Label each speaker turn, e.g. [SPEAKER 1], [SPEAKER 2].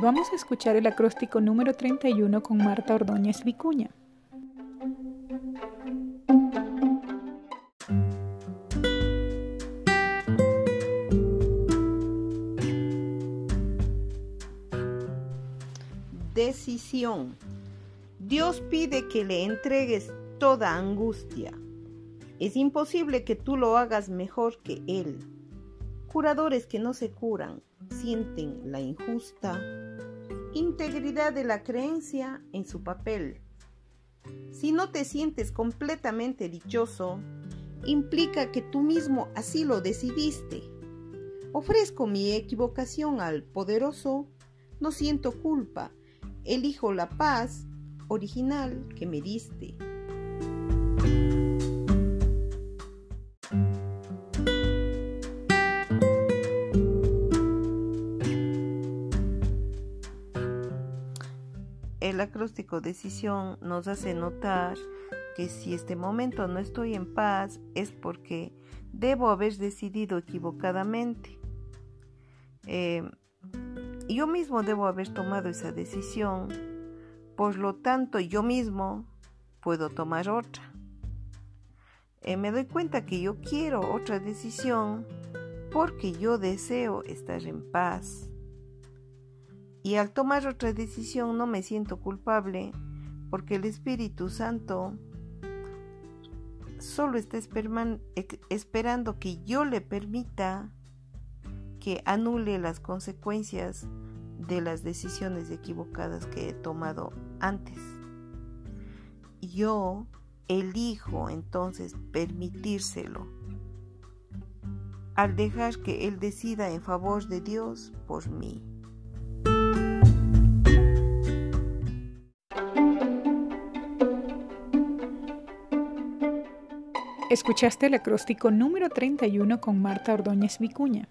[SPEAKER 1] vamos a escuchar el acróstico número 31 con Marta Ordóñez Vicuña.
[SPEAKER 2] Decisión. Dios pide que le entregues toda angustia. Es imposible que tú lo hagas mejor que Él. Curadores que no se curan sienten la injusta integridad de la creencia en su papel. Si no te sientes completamente dichoso, implica que tú mismo así lo decidiste. Ofrezco mi equivocación al poderoso, no siento culpa, elijo la paz original que me diste. El acróstico decisión nos hace notar que si este momento no estoy en paz es porque debo haber decidido equivocadamente. Eh, yo mismo debo haber tomado esa decisión, por lo tanto yo mismo puedo tomar otra. Eh, me doy cuenta que yo quiero otra decisión porque yo deseo estar en paz. Y al tomar otra decisión no me siento culpable porque el Espíritu Santo solo está esperando que yo le permita que anule las consecuencias de las decisiones equivocadas que he tomado antes. Yo elijo entonces permitírselo al dejar que Él decida en favor de Dios por mí.
[SPEAKER 1] Escuchaste el acróstico número 31 con Marta Ordóñez Vicuña.